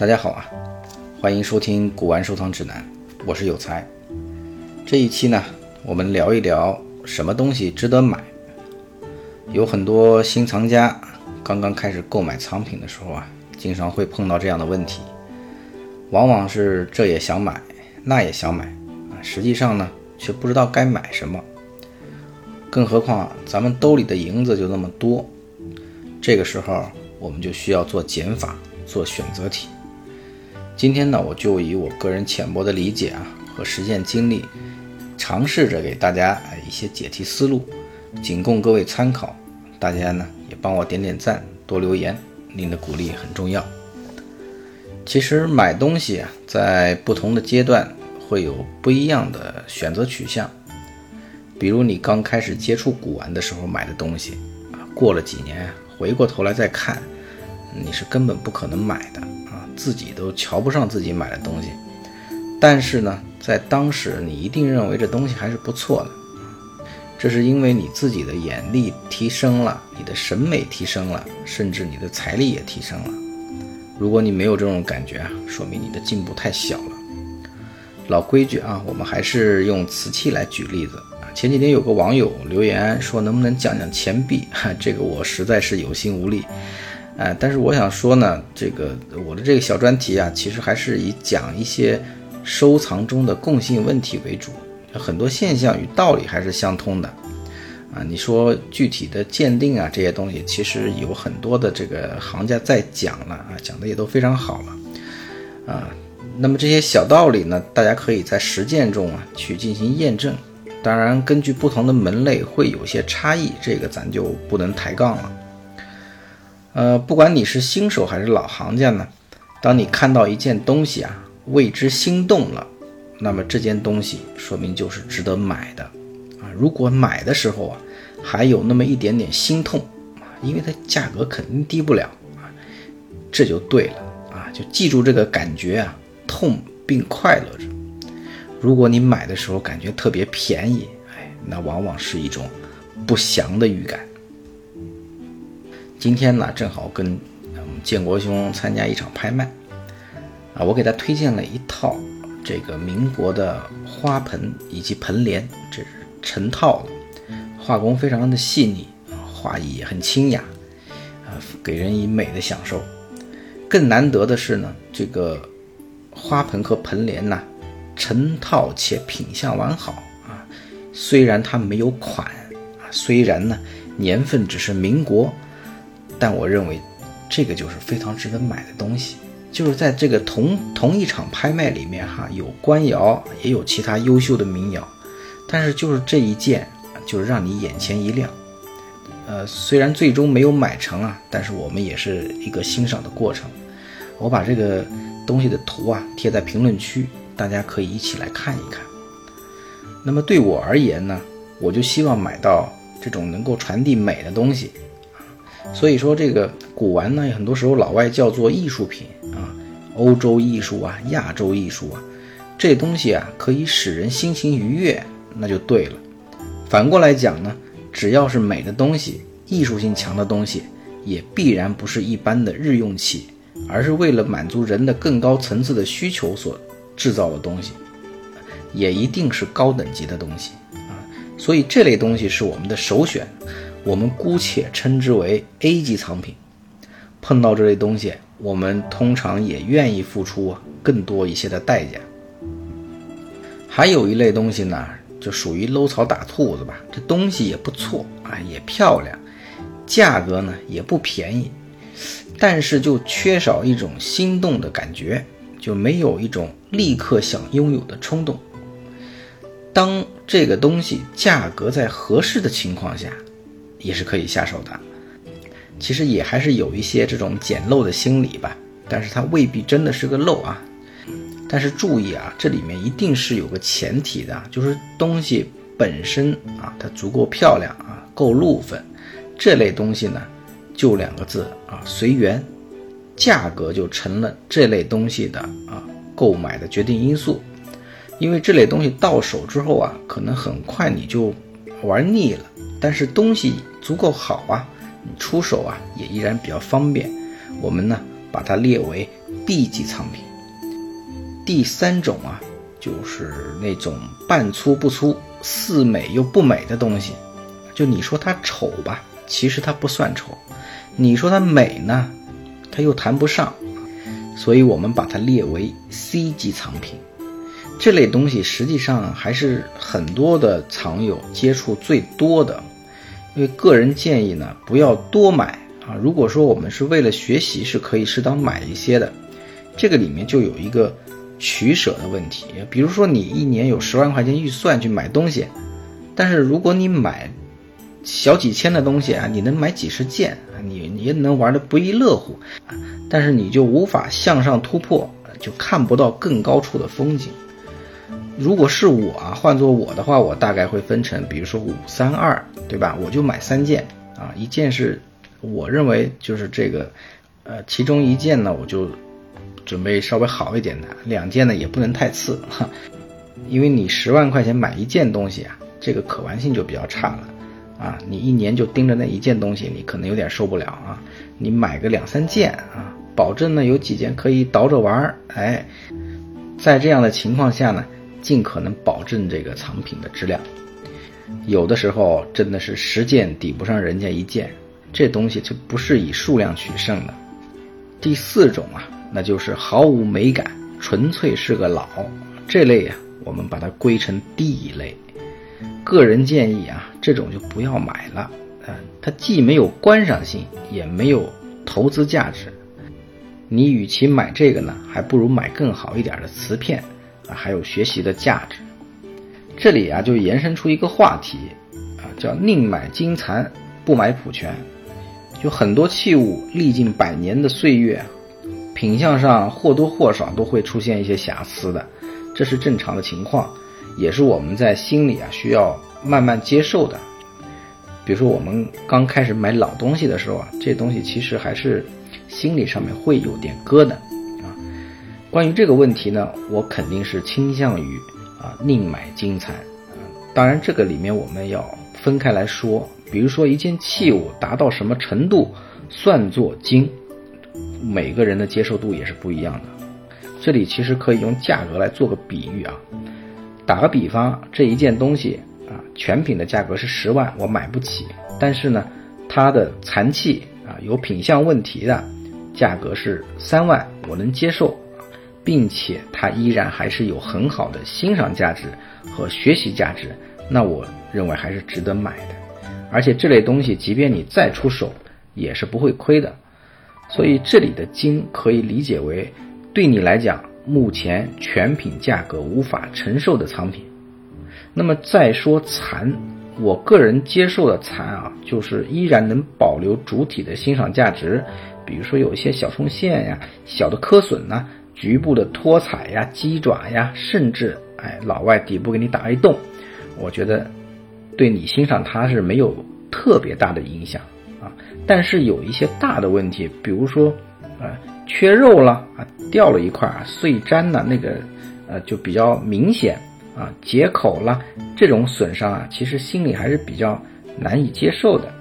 大家好啊，欢迎收听《古玩收藏指南》，我是有才。这一期呢，我们聊一聊什么东西值得买。有很多新藏家刚刚开始购买藏品的时候啊，经常会碰到这样的问题，往往是这也想买，那也想买啊，实际上呢，却不知道该买什么。更何况咱们兜里的银子就那么多，这个时候我们就需要做减法，做选择题。今天呢，我就以我个人浅薄的理解啊和实践经历，尝试着给大家一些解题思路，仅供各位参考。大家呢也帮我点点赞，多留言，您的鼓励很重要。其实买东西啊，在不同的阶段会有不一样的选择取向。比如你刚开始接触古玩的时候买的东西，啊，过了几年回过头来再看，你是根本不可能买的，自己都瞧不上自己买的东西。但是呢，在当时你一定认为这东西还是不错的，这是因为你自己的眼力提升了，你的审美提升了，甚至你的财力也提升了。如果你没有这种感觉啊，说明你的进步太小了。老规矩啊，我们还是用瓷器来举例子啊。前几天有个网友留言说，能不能讲讲钱币？哈，这个我实在是有心无力。哎，但是我想说呢，这个我的这个小专题啊，其实还是以讲一些收藏中的共性问题为主，很多现象与道理还是相通的。啊，你说具体的鉴定啊，这些东西其实有很多的这个行家在讲了啊，讲的也都非常好了。啊，那么这些小道理呢，大家可以在实践中啊去进行验证。当然，根据不同的门类会有些差异，这个咱就不能抬杠了。呃，不管你是新手还是老行家呢，当你看到一件东西啊，为之心动了，那么这件东西说明就是值得买的啊。如果买的时候啊，还有那么一点点心痛啊，因为它价格肯定低不了啊，这就对了啊，就记住这个感觉啊，痛并快乐着。如果你买的时候感觉特别便宜，哎，那往往是一种不祥的预感。今天呢，正好跟我们建国兄参加一场拍卖，啊，我给他推荐了一套这个民国的花盆以及盆莲，这是成套的，画工非常的细腻，画意也很清雅，啊，给人以美的享受。更难得的是呢，这个花盆和盆莲呢。成套且品相完好啊，虽然它没有款啊，虽然呢年份只是民国，但我认为这个就是非常值得买的东西。就是在这个同同一场拍卖里面哈，有官窑，也有其他优秀的民窑，但是就是这一件，就是让你眼前一亮。呃，虽然最终没有买成啊，但是我们也是一个欣赏的过程。我把这个东西的图啊贴在评论区。大家可以一起来看一看。那么对我而言呢，我就希望买到这种能够传递美的东西。所以说，这个古玩呢，很多时候老外叫做艺术品啊，欧洲艺术啊，亚洲艺术啊，这东西啊，可以使人心情愉悦，那就对了。反过来讲呢，只要是美的东西，艺术性强的东西，也必然不是一般的日用器，而是为了满足人的更高层次的需求所。制造的东西，也一定是高等级的东西啊，所以这类东西是我们的首选，我们姑且称之为 A 级藏品。碰到这类东西，我们通常也愿意付出更多一些的代价。还有一类东西呢，就属于搂草打兔子吧，这东西也不错啊，也漂亮，价格呢也不便宜，但是就缺少一种心动的感觉。就没有一种立刻想拥有的冲动。当这个东西价格在合适的情况下，也是可以下手的。其实也还是有一些这种捡漏的心理吧，但是它未必真的是个漏啊。但是注意啊，这里面一定是有个前提的，就是东西本身啊，它足够漂亮啊，够露粉。这类东西呢，就两个字啊，随缘。价格就成了这类东西的啊购买的决定因素，因为这类东西到手之后啊，可能很快你就玩腻了。但是东西足够好啊，你出手啊也依然比较方便。我们呢把它列为 B 级藏品。第三种啊，就是那种半粗不粗、似美又不美的东西。就你说它丑吧，其实它不算丑；你说它美呢，它又谈不上。所以我们把它列为 C 级藏品。这类东西实际上还是很多的藏友接触最多的。因为个人建议呢，不要多买啊。如果说我们是为了学习，是可以适当买一些的。这个里面就有一个。取舍的问题，比如说你一年有十万块钱预算去买东西，但是如果你买小几千的东西啊，你能买几十件，你你也能玩的不亦乐乎，但是你就无法向上突破，就看不到更高处的风景。如果是我啊，换做我的话，我大概会分成，比如说五三二，对吧？我就买三件啊，一件是我认为就是这个，呃，其中一件呢，我就。准备稍微好一点的两件呢，也不能太次哈，因为你十万块钱买一件东西啊，这个可玩性就比较差了啊。你一年就盯着那一件东西，你可能有点受不了啊。你买个两三件啊，保证呢有几件可以倒着玩儿。哎，在这样的情况下呢，尽可能保证这个藏品的质量。有的时候真的是十件抵不上人家一件，这东西就不是以数量取胜的。第四种啊。那就是毫无美感，纯粹是个老这类呀，我们把它归成第一类。个人建议啊，这种就不要买了。嗯，它既没有观赏性，也没有投资价值。你与其买这个呢，还不如买更好一点的瓷片还有学习的价值。这里啊，就延伸出一个话题啊，叫宁买金残，不买普全。就很多器物历经百年的岁月。品相上或多或少都会出现一些瑕疵的，这是正常的情况，也是我们在心里啊需要慢慢接受的。比如说我们刚开始买老东西的时候啊，这东西其实还是心理上面会有点疙瘩。关于这个问题呢，我肯定是倾向于啊宁买精残。当然这个里面我们要分开来说，比如说一件器物达到什么程度算作精。每个人的接受度也是不一样的，这里其实可以用价格来做个比喻啊。打个比方，这一件东西啊，全品的价格是十万，我买不起。但是呢，它的残器啊，有品相问题的，价格是三万，我能接受，并且它依然还是有很好的欣赏价值和学习价值，那我认为还是值得买的。而且这类东西，即便你再出手，也是不会亏的。所以这里的“精”可以理解为，对你来讲，目前全品价格无法承受的藏品。那么再说残，我个人接受的残啊，就是依然能保留主体的欣赏价值，比如说有一些小冲线呀、小的磕损呐、局部的脱彩呀、鸡爪呀，甚至哎老外底部给你打一洞，我觉得对你欣赏它是没有特别大的影响。啊，但是有一些大的问题，比如说，啊，缺肉了啊，掉了一块啊，碎粘了那个，呃，就比较明显啊，解口了，这种损伤啊，其实心里还是比较难以接受的。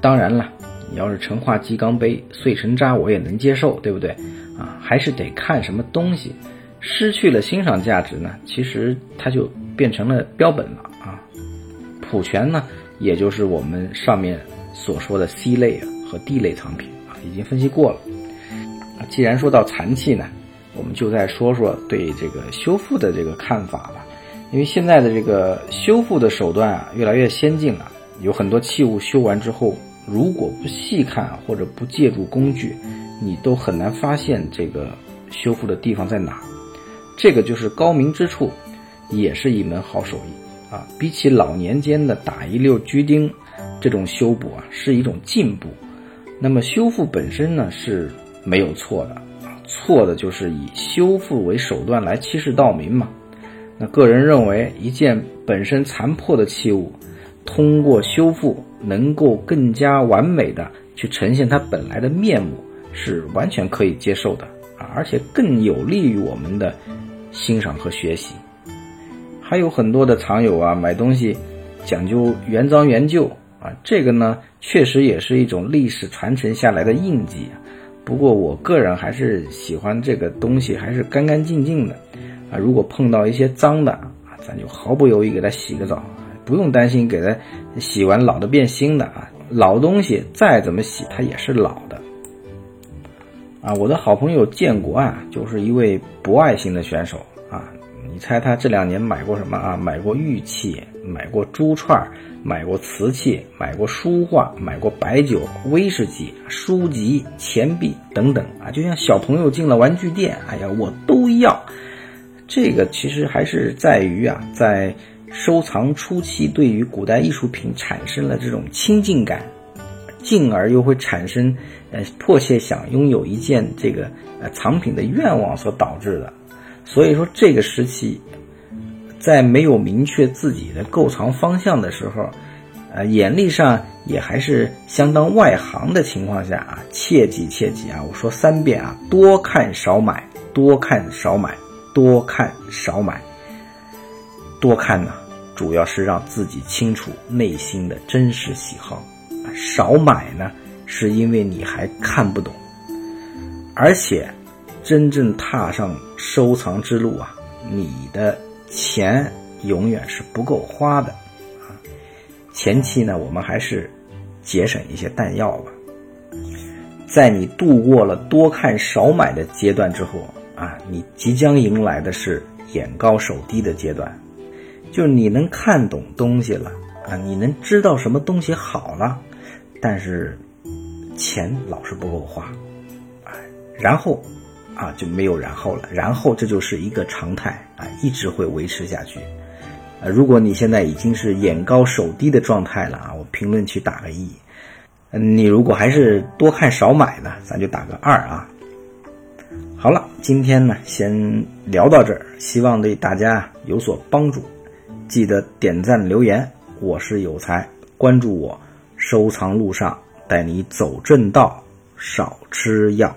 当然了，你要是成化鸡缸杯碎成渣，我也能接受，对不对？啊，还是得看什么东西，失去了欣赏价值呢，其实它就变成了标本了啊。普全呢，也就是我们上面。所说的 C 类啊和 D 类藏品啊，已经分析过了。既然说到残器呢，我们就再说说对这个修复的这个看法吧。因为现在的这个修复的手段啊，越来越先进了，有很多器物修完之后，如果不细看或者不借助工具，你都很难发现这个修复的地方在哪。这个就是高明之处，也是一门好手艺啊。比起老年间的打一溜锯钉。这种修补啊是一种进步，那么修复本身呢是没有错的，错的就是以修复为手段来欺世盗名嘛。那个人认为一件本身残破的器物，通过修复能够更加完美的去呈现它本来的面目，是完全可以接受的啊，而且更有利于我们的欣赏和学习。还有很多的藏友啊，买东西讲究原装原旧啊。这个呢，确实也是一种历史传承下来的印记。不过我个人还是喜欢这个东西还是干干净净的啊。如果碰到一些脏的啊，咱就毫不犹豫给它洗个澡，不用担心给它洗完老的变新的啊。老东西再怎么洗，它也是老的。啊，我的好朋友建国啊，就是一位博爱型的选手啊。你猜他这两年买过什么啊？买过玉器，买过珠串，买过瓷器，买过书画，买过白酒、威士忌、书籍、钱币等等啊。就像小朋友进了玩具店，哎呀，我都要。这个其实还是在于啊，在收藏初期，对于古代艺术品产生了这种亲近感。进而又会产生，呃，迫切想拥有一件这个呃藏品的愿望所导致的。所以说，这个时期，在没有明确自己的购藏方向的时候，呃，眼力上也还是相当外行的情况下啊，切记切记啊！我说三遍啊，多看少买，多看少买，多看少买。多看呢，主要是让自己清楚内心的真实喜好。少买呢，是因为你还看不懂，而且真正踏上收藏之路啊，你的钱永远是不够花的啊。前期呢，我们还是节省一些弹药吧。在你度过了多看少买的阶段之后啊，你即将迎来的是眼高手低的阶段，就是你能看懂东西了啊，你能知道什么东西好了。但是钱老是不够花，哎，然后啊就没有然后了，然后这就是一个常态啊，一直会维持下去。啊，如果你现在已经是眼高手低的状态了啊，我评论区打个一。嗯，你如果还是多看少买呢，咱就打个二啊。好了，今天呢先聊到这儿，希望对大家有所帮助。记得点赞留言，我是有才，关注我。收藏路上，带你走正道，少吃药。